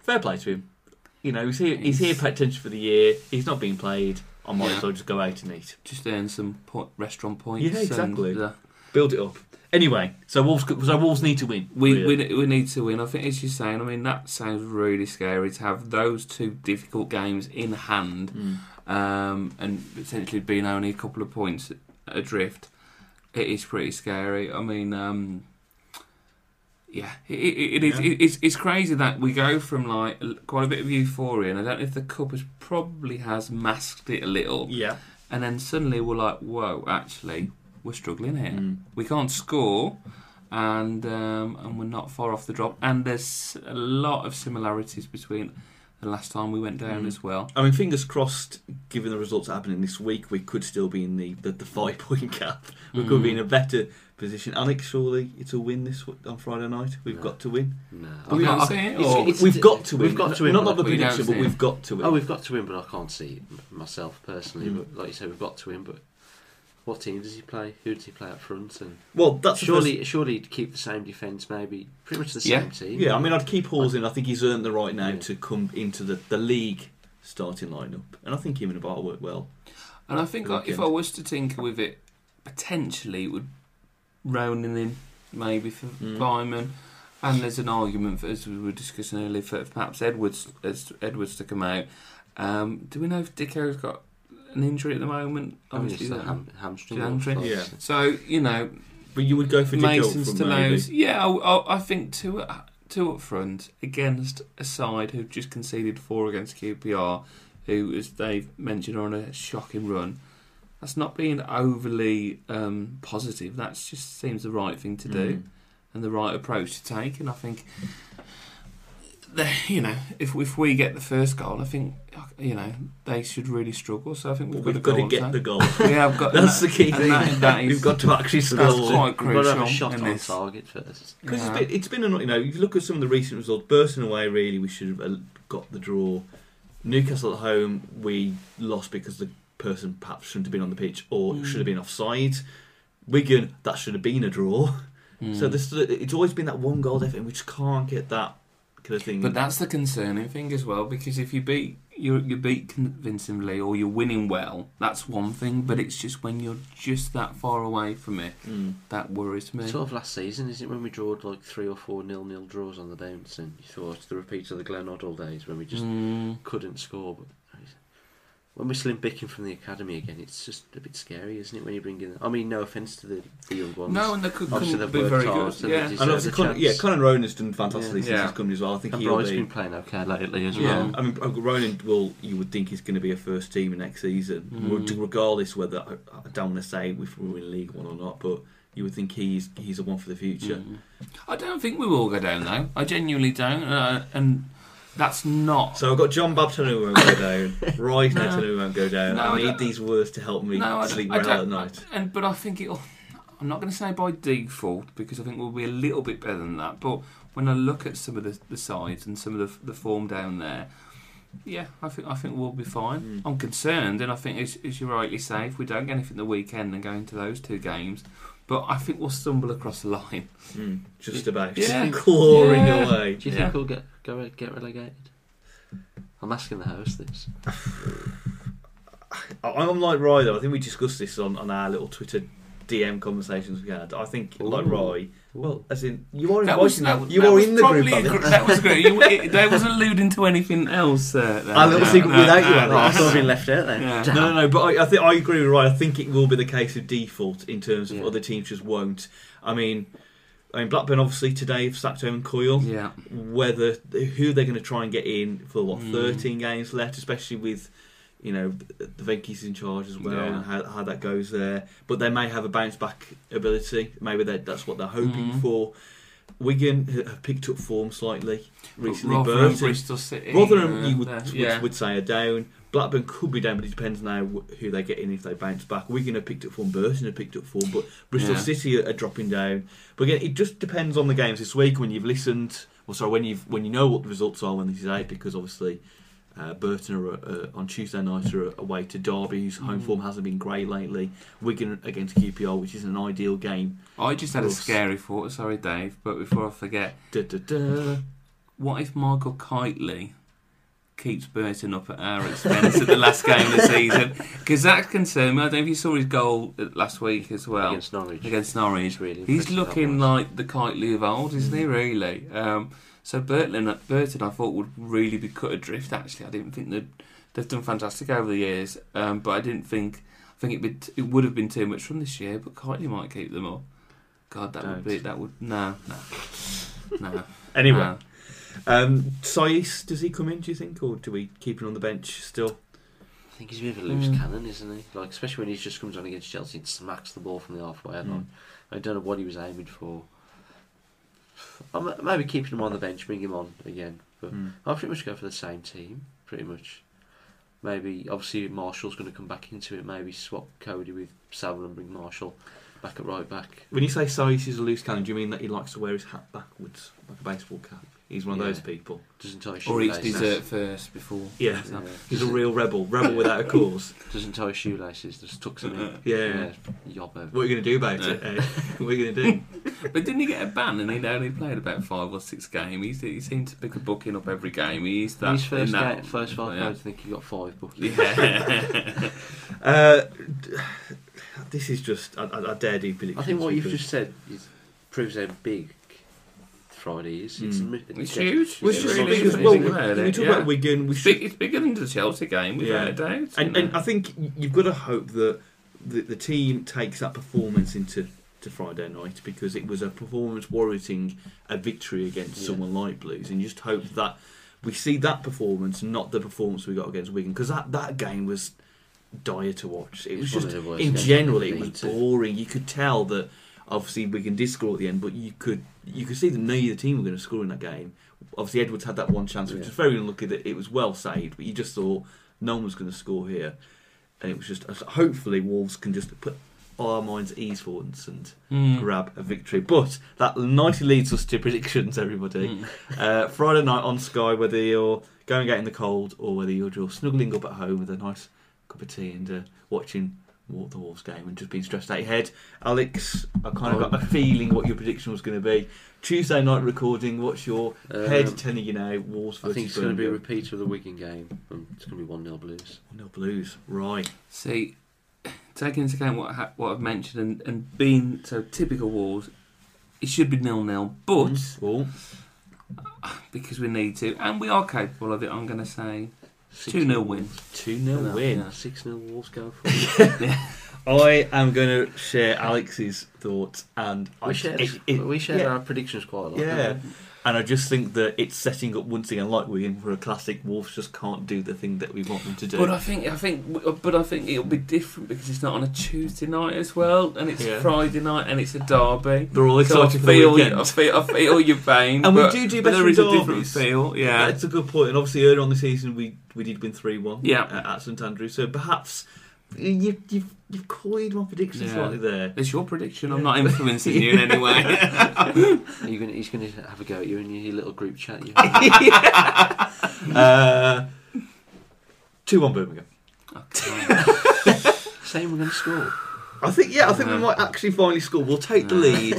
fair play to him. You know, he's here. He's here potentially for the year. He's not being played. I might Yeah. as well just go out and eat. Just earn some po- restaurant points. Yeah, exactly. And, uh, Build it up. Anyway, so Wolves. So Wolves need to win. we, really. we we need to win. I think as you're saying, I mean that sounds really scary to have those two difficult games in hand, Mm. um, and potentially being only a couple of points adrift. It is pretty scary. I mean, um, yeah, it, it, it is. Yeah. It, it's it's crazy that we go from like quite a bit of euphoria, and I don't know if the cup has probably has masked it a little, Yeah. and then suddenly we're like, whoa, actually, we're struggling here Mm. we can't score, and um, and we're not far off the drop. And there's a lot of similarities between the last time we went down Mm. as well. I mean, fingers crossed. Given the results happening this week, we could still be in the the, the five point gap. We could be in Mm. a better position. Alex, surely it's a win this w- on Friday night. We've No. got to win. No. But we I can't can't- see it, it's- or- it's- we've got to win. We've got to win. Not, but not the prediction, but we've got to win. Oh, we've got to win, but I can't see it myself personally. Mm. But like you said, we've got to win. But what team does he play? Who does he play up front? And well, that's the surely, surely he'd keep the same defence, maybe pretty much the Yeah. same team. Yeah, I mean, I'd keep Halls in. I think he's earned the right now Yeah. to come into the, the league starting lineup, and I think him and Bar work well. And I think like, if I was to tinker with it, potentially it would rounding in maybe for Mm. Weimann. And there's an argument, for, as we were discussing earlier, for perhaps Edwards as Edwards to come out. Um, do we know if Dicko's got an injury at the moment? Obviously, the ham, hamstring. Hamstring. Yeah. so you know, But you would go for Masons from to. Lowe's. Yeah, I, I, I think two two up front against a side who've just conceded four against QPR, who, as they've mentioned, are on a shocking run. That's not being overly um, positive. That just seems the right thing to do Mm. and the right approach to take. And I think, the, you know, if if we get the first goal, I think you know they should really struggle. So I think we've, we've got to get the that. goal. We have got. That's the key thing. that- that is- We've got to actually score. that's quite We've got to have a crucial shot on this. target first. Because Yeah. it's been, it's been, a, you know, if you look at some of the recent results, Burton away, really, we should have uh, got the draw. Newcastle at home, we lost because the person perhaps shouldn't have been on the pitch or Mm. should have been offside. Wigan, that should have been a draw. So Mm. this, it's always been that one goal effort, and we just can't get that kind of thing. But that's the concerning thing as well, because if you beat you you beat convincingly or you're winning well, that's one thing. But it's just when you're just that far away from it Mm. that worries me. Sort of last season, isn't it when we drawed like three or four nil nil draws on the bounce, and you thought the repeat of the Glenn Hoddle days when we just Mm. couldn't score. But when we're slim picking from the academy again, it's just a bit scary, isn't it? When you bring in, I mean, no offence to the, the young ones. No, and they could, Obviously they've be worked very hard good. Yeah, they And deserve obviously, the Connor, chance. yeah, Connor Ronan's done fantastically Yeah. since Yeah. he's come as well. I think and he'll Bride's be. been playing okay lately as Yeah. well. I mean, Ronan will. You would think he's going to be a first teamer next season, Mm. regardless whether I, I don't want to say if we win League One or not, but you would think he's he's a one for the future. Mm. I don't think we will go down though. I genuinely don't, uh, and that's not. So I've got John me we won't go down. Now No. me won't go down. No, I I need these words to help me no, I sleep well at night. And but I think it'll. I'm not going to say by default because I think we'll be a little bit better than that. But when I look at some of the, the sides and some of the, the form down there, Yeah, I think I think we'll be fine. Mm. I'm concerned, and I think as, as you rightly say, if we don't get anything the weekend and go into those two games, but I think we'll stumble across the line. Mm, just about. Yeah. Clawing Yeah. away. Do you Yeah. think we'll get go get relegated? I'm asking the host this. I- I'm like Roy though. I think we discussed this on, on our little Twitter DM conversations we had. I think like Roy. Well, as in you are That was, inviting that, that. You that are in the group. a Alex. gr- that was great. You, it, that was alluding to anything else. Uh, there. Our little secret without you, Alex. Right, I Yes. thought I'd been left out then. Yeah. No, no, no. But I, I think I agree with Roy. I think it will be the case of default in terms of Yeah. other teams just won't. I mean, I mean Blackburn obviously today have sacked Owen Coyle. Yeah. Whether who they're going to try and get in for what Mm. 13 games left, especially with you know the Venky's in charge as well Yeah. and how, how that goes there. But they may have a bounce back ability. Maybe that's what they're hoping Mm. for. Wigan have picked up form slightly recently. Rotherham, Burton- Bristol City. Rotherham, uh, you would, would, yeah. would say are down. Blackburn could be down, but it depends now who they get in if they bounce back. Wigan have picked up form, Burton have picked up form, but Bristol Yeah. City are, are dropping down. But again, it just depends on the games this week when you've listened. Well, sorry, when you've when you know what the results are when this is out, because obviously uh, Burton are uh, on Tuesday night are away to Derby, whose home Mhm. form hasn't been great lately. Wigan against QPR, which is an ideal game. I just had a scary thought. Sorry, Dave, but before I forget, Da, da, da. what if Michael Kightly keeps Burton up at our expense at the last game of the season? Because that concerned me. I don't know if you saw his goal uh, last week as well against Norwich. against Norwich. He's really He's looking like the Kitely of old, isn't he? Mm. Really. Um, so Burton, Burton, I thought would really be cut adrift. Actually, I didn't think they'd they've done fantastic over the years, um, but I didn't think I think it would it would have been too much from this year. But Kightly might keep them up. God, that would Don't. be that would no no no. Anyway, no. um, Saiss, does he come in? Do you think, or do we keep him on the bench still? I think he's a bit of a loose Mm. cannon, isn't he? Like especially when he just comes on against Chelsea and smacks the ball from the halfway Mm. line. I don't know what he was aiming for. I'm maybe keeping him on the bench, bring him on again. But Hmm. I'll pretty much go for the same team, pretty much. Maybe obviously Marshall's going to come back into it. Maybe swap Coady with Saville and bring Marshall back at right back. When you say Saiss is a loose cannon, do you mean that he likes to wear his hat backwards, like a baseball cap? He's one of Yeah. those people. Doesn't tie his Or eats dessert first before. Yeah. So- Yeah. He's a real rebel, rebel without a cause. Doesn't tie his shoelaces. Just tucks them in. Yeah. Yobbo. What are you going to do about it? Eh? what are you going to do? But didn't he get a ban and he'd only played about five or six games? He, he seemed to pick a booking up every game. He used that. His first, that, game, first five yeah. games, I think he got five booked. Yeah. Uh, this is just I, I, I dare do predictions. I think what you've just said is, proves how big Friday is. It's, Mm. a- it's huge. Well, It's it's just really because, big, well, isn't when we talk Yeah. about Wigan, we It's, should big, it's bigger than the Chelsea game, without Yeah. a doubt. And, and? I think you've got to hope that the, the team takes that performance into to Friday night because it was a performance warranting a victory against Yeah. someone like Blues, and just hope that we see that performance, not the performance we got against Wigan, because that, that game was dire to watch. It was It's just of the worst in games general it was boring. You could tell that obviously Wigan did score at the end, but you could you could see that neither team were going to score in that game. Obviously Edwards had that one chance, which Yeah. was very unlucky that it was well saved, but you just thought no one was going to score here, and it was just hopefully Wolves can just put our minds at ease for once and Mm. grab a victory. But that nicely leads us to predictions, everybody. Mm. Uh, Friday night on Sky, whether you're going out in the cold or whether you're just snuggling up at home with a nice cup of tea and uh, watching Wa- the Wolves game and just being stressed out your head. Alex, I kind of Oh. got a feeling what your prediction was going to be. Tuesday night recording, what's your head Um, telling you now? Wolves I think it's going to be a Birmingham? repeat of the Wigan game. It's going to be 1 0 Blues. No Blues, right. See, taking into account what ha- what I've mentioned and, and being so typical Wolves, it should be nil nil. But Well, because we need to, and we are capable of it, I'm going to say two 0 win. 2 0 No, win. 6 0 Wolves go for. I am going to share Alex's thoughts and I we share, it- it- we share yeah. our predictions quite a lot. Yeah. And I just think that it's setting up once again, like Wigan, for a classic. Wolves just can't do the thing that we want them to do. But I think I think but I think it'll be different because it's not on a Tuesday night as well, and it's Yeah. Friday night, and it's a derby. They're all So I excited for the feel, weekend. I feel, I feel your pain, And we do do better there in a different feel. Yeah, That's a good point. And obviously, earlier on the season, we, we did win 3 1 Yeah. at, at St Andrews. So perhaps you, you've, you've coyed my prediction Yeah. slightly there. it's your prediction. I'm not influencing you in any way. Are you gonna, he's going to have a go at you in your little group chat. You uh, Two one Birmingham. Okay. Saying we're going to score. I think yeah, I think we might actually finally score. We'll take the lead,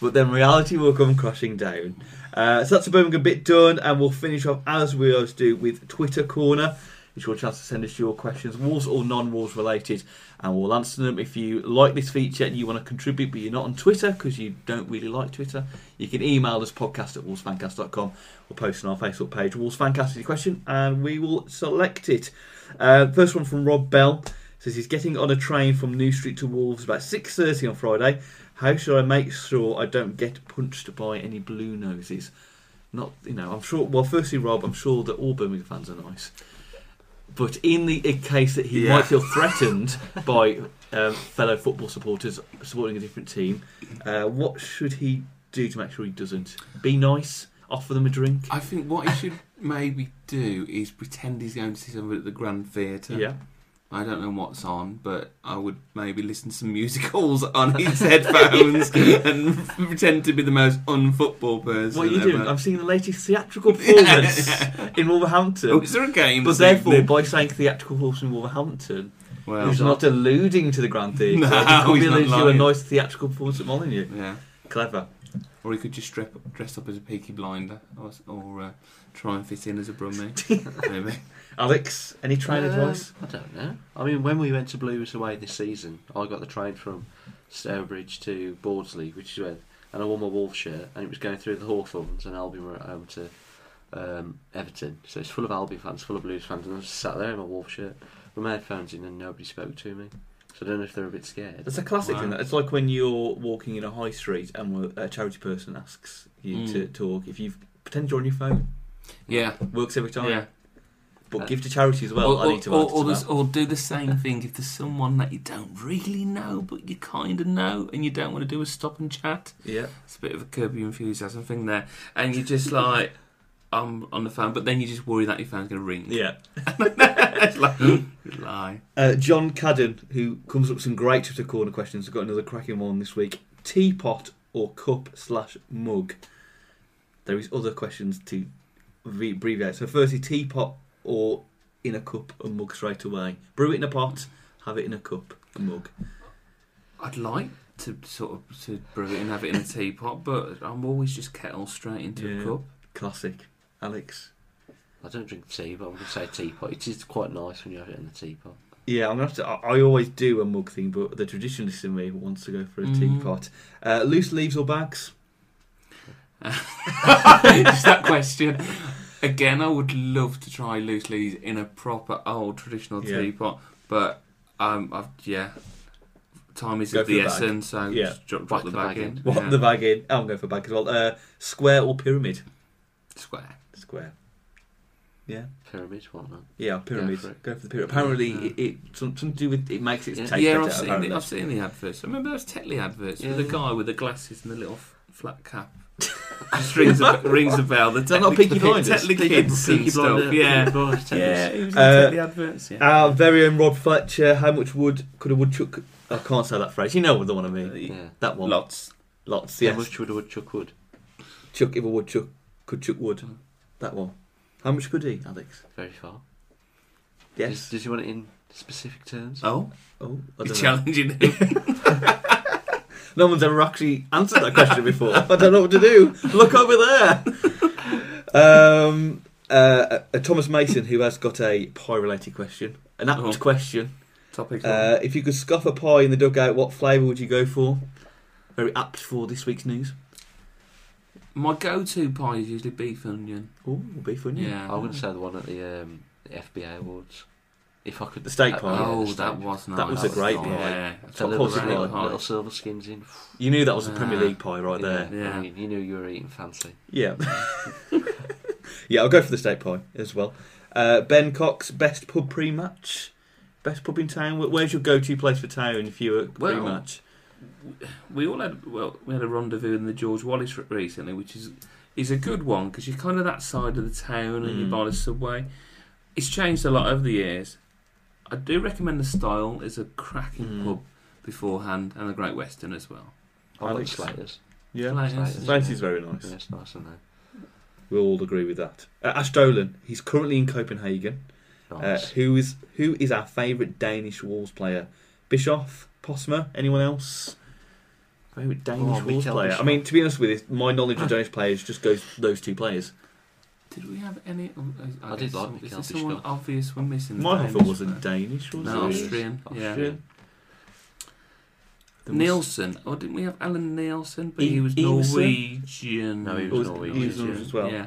but then reality will come crashing down. Uh, so that's the Birmingham bit done, and we'll finish off as we always do with Twitter corner. It's your chance to send us your questions, Wolves or non-Wolves related, and we'll answer them. If you like this feature and you want to contribute, but you're not on Twitter because you don't really like Twitter, you can email us podcast at wolvesfancast.com or post on our Facebook page. Wolves Fancast is your question, and we will select it. Uh, first one from Rob Bell says he's getting on a train from New Street to Wolves about 6.30 on Friday. How should I make sure I don't get punched by any blue noses? Not, you know, I'm sure, well, firstly, Rob, I'm sure that all Birmingham fans are nice. But in the case that he Yeah. might feel threatened by um, fellow football supporters supporting a different team, uh, what should he do to make sure he doesn't? Be nice? Offer them a drink? I think what he should maybe do is pretend he's going to see somebody at the Grand Theatre. Yeah. I don't know what's on, but I would maybe listen to some musicals on his headphones and pretend to be the most unfootball person. What are you doing? I'm seeing the latest theatrical performance in Wolverhampton. Oh, is there a game? But therefore, evening? by saying theatrical performance in Wolverhampton, well, he's not alluding to the Grand Theatre. No, he could be he's not alluding to a nice theatrical performance at Molineux. yeah. Clever. Or he could just dress up, dress up as a Peaky Blinder, or, or uh, try and fit in as a Brummie. maybe. Alex, any train Uh, advice? I don't know. I mean, when we went to Blues away this season, I got the train from Stourbridge to Bordesley, which is where, and I wore my Wolf shirt, and it was going through the Hawthorns, and Albion were at home to um, Everton. So it's full of Albion fans, full of Blues fans, and I was just sat there in my Wolf shirt with my headphones in, and nobody spoke to me. So I don't know if they're a bit scared. It's a classic Wow. thing. That it's like when you're walking in a high street and a charity person asks you Mm. to talk. If you pretend you're on your phone, Yeah. works every time. Yeah. But give to charity as well. or, I need to or, add to or, this- or do the same thing if there's someone that you don't really know, but you kind of know, and you don't want to do a stop and chat. Yeah. It's a bit of a curb your enthusiasm thing there, and you're just like, I'm on the phone, but then you just worry that your phone's going to ring. Yeah. it's like, lie. Uh, John Cadden, who comes up with some great Twitter corner questions, has got another cracking one this week. Teapot or cup slash mug? There is other questions to re- abbreviate. So firstly, teapot or in a cup and mug straight away. Brew it in a pot, have it in a cup, a mug. I'd like to sort of to brew it and have it in a teapot, but I'm always just kettle straight into Yeah. a cup. Classic. Alex? I don't drink tea, but I'm going to say teapot. It is quite nice when you have it in the teapot. Yeah, I'm gonna have to. I, I always do a mug thing, but the traditionalist in me wants to go for a Mm. teapot. Uh, loose leaves or bags? Just that question. Again, I would love to try loose leaves in a proper old traditional Yeah. teapot, but um, I've yeah, time is Go of for the the bag. essence, so Yeah. just drop, drop the the bag bag in. in. What Yeah. the bag in? I'm going for bag as well. Uh, square or pyramid? Square. Square. Yeah. Pyramid, whatnot. Yeah, pyramid. for Go for, the pyramid. Apparently, Yeah. it, it something to do with it makes it Yeah. taste yeah, better. I've seen, apparently. the, I've seen the adverts. I remember those Tetley adverts with Yeah. the guy with the glasses and the little f- flat cap. Just rings a, rings a bell. The that not Tetley- Peaky the Blinders? Tetley Peaky- kids and Peaky stuff. Blinder- Yeah, Peaky Blinders, yeah, he was in Uh, Tetley adverts. Yeah. Our very own Rob Fletcher. How much wood could a woodchuck? I can't say that phrase. You know what the one I mean. Yeah. That one. Lots. Lots. How Yes. much would a woodchuck would? Chuck if a woodchuck could chuck wood. Mm. That one. How much could he, Alex? Very far. Yes. Does, does he want it in specific terms? Oh, oh, I he's don't know. challenging him. No one's ever actually answered that question before. I don't know what to do. Look over there. Um, uh, uh, Thomas Mason, who has got a pie-related question, an apt Oh. question. Topic. Uh, if you could scoff a pie in the dugout, what flavour would you go for? Very apt for this week's news. My go-to pie is usually beef and onion. Oh, beef onion. Yeah. I wouldn't say the one at the, um, the FBA Awards. If I could. The steak uh, pie? yeah, oh, the that was nice. That was a great nice. pie. Yeah. That's The little, little, pie. little silver skins in. You knew that was a. Premier League pie right there. Yeah. I mean, you knew you were eating fancy. Yeah. yeah, I'll go for the steak pie as well. Uh, ben Cox, best pub pre-match. Best pub in town. Where's your go-to place for town if you were Well, pre-match? we all had well, we had a rendezvous in the George Wallis recently, which is is a good one because you're kind of that side of the town and you're Mm. by the subway. It's changed a lot over the years. I do recommend the style is a cracking Mm. pub beforehand and the Great Western as well. I like Slaters. Yeah, Slightest. Slightest is very nice. Yeah, it's nice, isn't it? We'll all agree with that. Uh, Ash Dolan, he's currently in Copenhagen. Uh, who is who is our favourite Danish Wolves player? Bischoff, Postma, anyone else? Favourite Danish Oh, Wolves Mikkel player? I mean, to be honest with you, my knowledge of Danish players just goes those two players. Did we have any? oh, I, I did guess like some- Is Mikkel there someone Bischoff. obvious we're missing? Meinhofer Danish wasn't player? Danish, was it? No, he? Austrian. Yeah. Austrian. There was- Nielsen. Oh, didn't we have Alan Nielsen? But E- he was Emerson? Uh, Norwegian. No, he was was Norwegian. He was Norwegian. Norwegian as well. Yeah.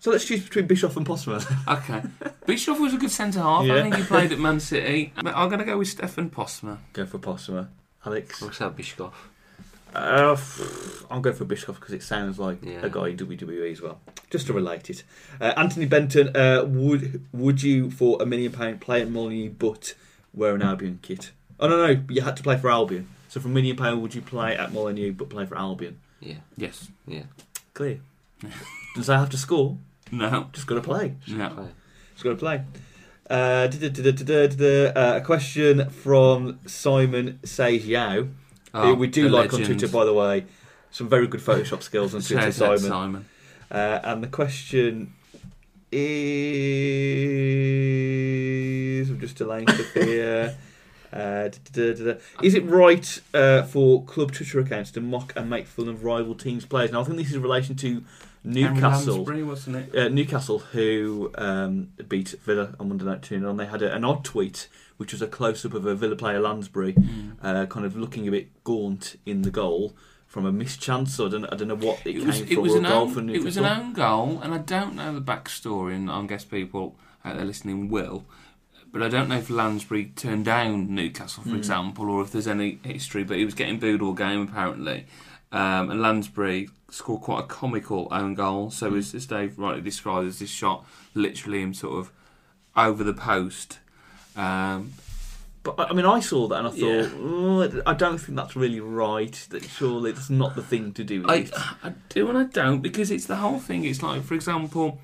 So let's choose between Bischoff and Postma. Okay. Bischoff was a good centre half. Yeah. I think he played at Man City. I'm going to go with Stefan Postma. Go for Postma. Alex? What's that, Bishkov? Uh, I'm going for Bischoff because it sounds like Yeah. a guy in WWE as well. Just to relate it. Uh, Anthony Benton, uh, would would you for a million pound play at Molineux but wear an Albion kit? Oh no no, you had to play for Albion. So for a million pound, would you play at Molineux but play for Albion? Yeah, Yes. yeah. Clear. Does I have to score? No. Just got to play. No. Just got to play. Uh, uh, a question from Simon Says Yao, who we do Oh, like on. Twitter, by the way. Some very good Photoshop skills on Twitter, Simon. Simon. Uh, and the question is I'm just delaying stuff here. Uh, da-da-da-da. Is it right uh, for club Twitter accounts to mock and make fun of rival teams' players? Now, I think this is in relation to Newcastle. Lansbury? Uh, Newcastle, who um, beat Villa on Monday night 2 0, and they had a, an odd tweet, which was a close up of a Villa player, Lansbury, Mm. uh, kind of looking a bit gaunt in the goal from a missed chance. So I don't, I don't know what it, It came was, from, it, was a an goal own, for it was an own goal, and I don't know the backstory, and I guess people out there listening will. But I don't know if Lansbury turned down Newcastle, for Mm. example, or if there's any history. But he was getting booed all game apparently, um, and Lansbury scored quite a comical own goal. So Mm. as, as Dave rightly described, as this shot, literally him sort of over the post. Um, But I mean, I saw that and I thought, Yeah. "Oh, I don't think that's really right. That surely it's not the thing to do. I. I do and I don't because it's the whole thing. It's like, for example,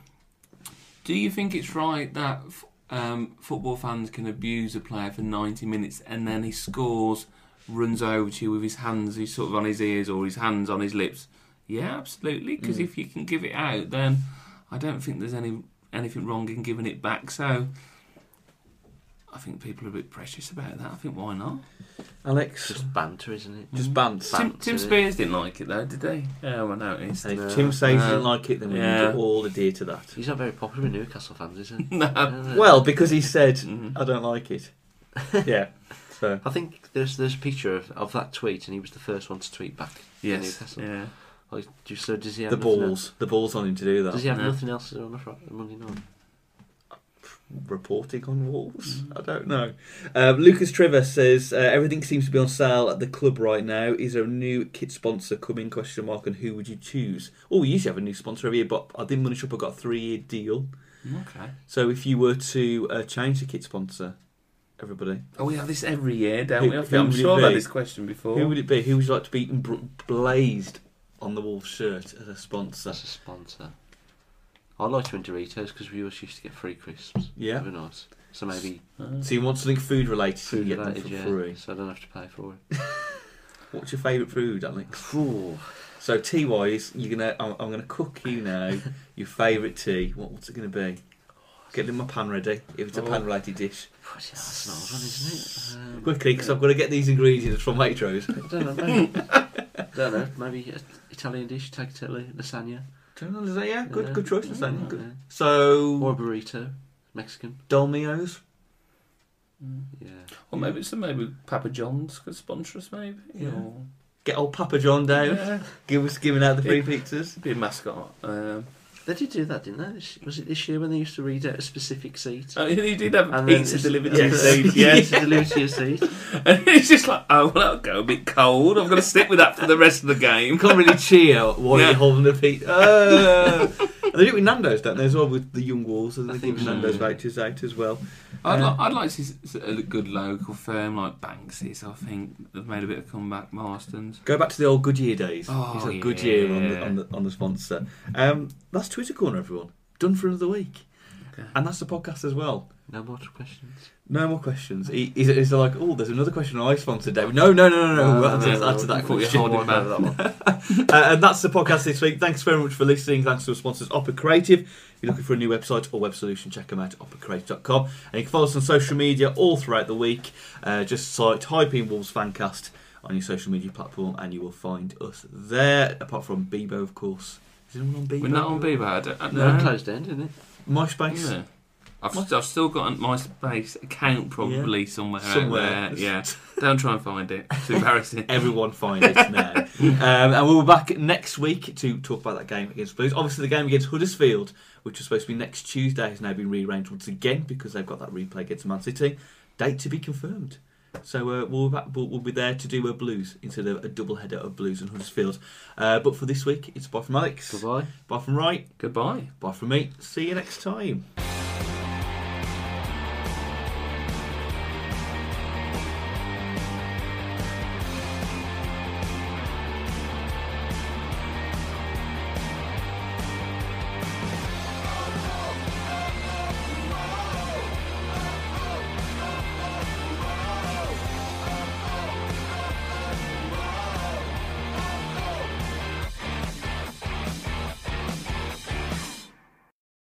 do you think it's right that um, football fans can abuse a player for 90 minutes and then he scores, runs over to you with his hands, he's sort of on his ears or his hands on his lips? Yeah, absolutely. Because Mm. if you can give it out, then I don't think there's any anything wrong in giving it back. So. I think people are a bit precious about that. I think why not? Alex, just banter, isn't it? just bans. Tim, Banter, Tim? Spiers didn't like it though, did he? Yeah, I noticed. And if No. Tim says he No. didn't like it, then we Yeah. need to all adhere to that. He's not very popular with Newcastle fans, is he? no. Well, because he said, Mhm. I don't like it. yeah. So, I think there's there's a picture of, of that tweet, and he was the first one to tweet back. Yes. Newcastle. Yeah. Like, do, so does he have the balls. The balls on him to do that. Does he have No. nothing else to do on a Friday, Monday night? reporting on Wolves? Mm. I don't know. Um, Lucas Trevor says uh, everything seems to be on sale at the club right now. Is there a new kit sponsor coming? Question mark. And who would you choose? Oh, we usually have a new sponsor every year, but I think Money Shop have got a three-year deal. Okay. So if you were to uh, change the kit sponsor, everybody, Oh, we have this every year, don't Who- we? I who think, I'm sure I've had this question before. who would it be? Who would you like to be embr- blazed on the Wolves shirt as a sponsor? That's a sponsor. I like when Doritos because we always used to get free crisps. Yeah. They were nice. So maybe Uh, So you want something food related? so food you get related, them for yeah. free. So I don't have to pay for it. What's your favourite food, Alex? Ooh. So tea wise, you're gonna I'm, I'm gonna cook you now your favourite tea. What, what's it gonna be? Getting my pan ready. If it's a Oh. pan related dish, Bloody That's an old one, isn't it? Um, quickly because I've got to get these ingredients from Waitrose. I don't know. Maybe, don't know. Maybe an Italian dish, tagliatelle, lasagna. Don't know, is yeah? Good, Yeah. good choice. Yeah, Lasagna. Good. yeah. Or a So burrito, Mexican. Dolmios. mm. Yeah. Or maybe some maybe Papa John's could sponsor us, maybe. Yeah. Or, Get old Papa John down. Yeah. Give us giving out the free pizzas. Be a mascot. Um, They did do that, didn't they? Was it this year when they used to read out a specific seat? oh, he did have And then pizza delivered yeah, to his seat. Yeah. Pizza delivered to your seat. and it's just like, oh, well, that'll go a bit cold. I'm going to stick with that for the rest of the game. Can't really cheer while Yeah. you're holding the pizza. Uh, and they do it with Nando's, don't they, as well, with the young Wolves. And I they think give so, Nando's vouchers out as well. I'd, li- I'd like to see a good local firm like Banks's. I think they've made a bit of comeback. Marston's. Go back to the old Goodyear days. Oh, He's got Goodyear on the, on the on the sponsor. Um, that's Twitter corner, everyone. Done for another week, Okay. and that's the podcast as well. No more questions. No more questions. He- Is it is it like, oh, there's another question I sponsored, David? No, no, no, no, no. No, we'll answer, answer that I thought you question. holding More about that one. Uh, and that's the podcast this week. Thanks very much for listening. Thanks to our sponsors, Opera Creative. If you're looking for a new website or web solution, check them out at operacreative.com. And you can follow us on social media all throughout the week. Uh, just Type in Wolves Fancast on your social media platform and you will find us there. Apart from Bebo, of course. Is anyone on Bebo? We're not on Bieber. I don't, I No, no. closed end, isn't it? MySpace? Yeah. I've, What? I've still got a MySpace account probably somewhere, Somewhere. out there. Yeah, don't try and find it. It's embarrassing. Everyone find it now. um, and we'll be back next week to talk about that game against Blues. Obviously, the game against Huddersfield, which was supposed to be next Tuesday, has now been rearranged once again because they've got that replay against Man City. Date to be confirmed. So uh, we'll, we'll be there to do a Blues instead of a double header of Blues and Huddersfield. Uh, but for this week, it's bye from Alex, Goodbye. bye from Wright, Goodbye. bye from me. See you next time.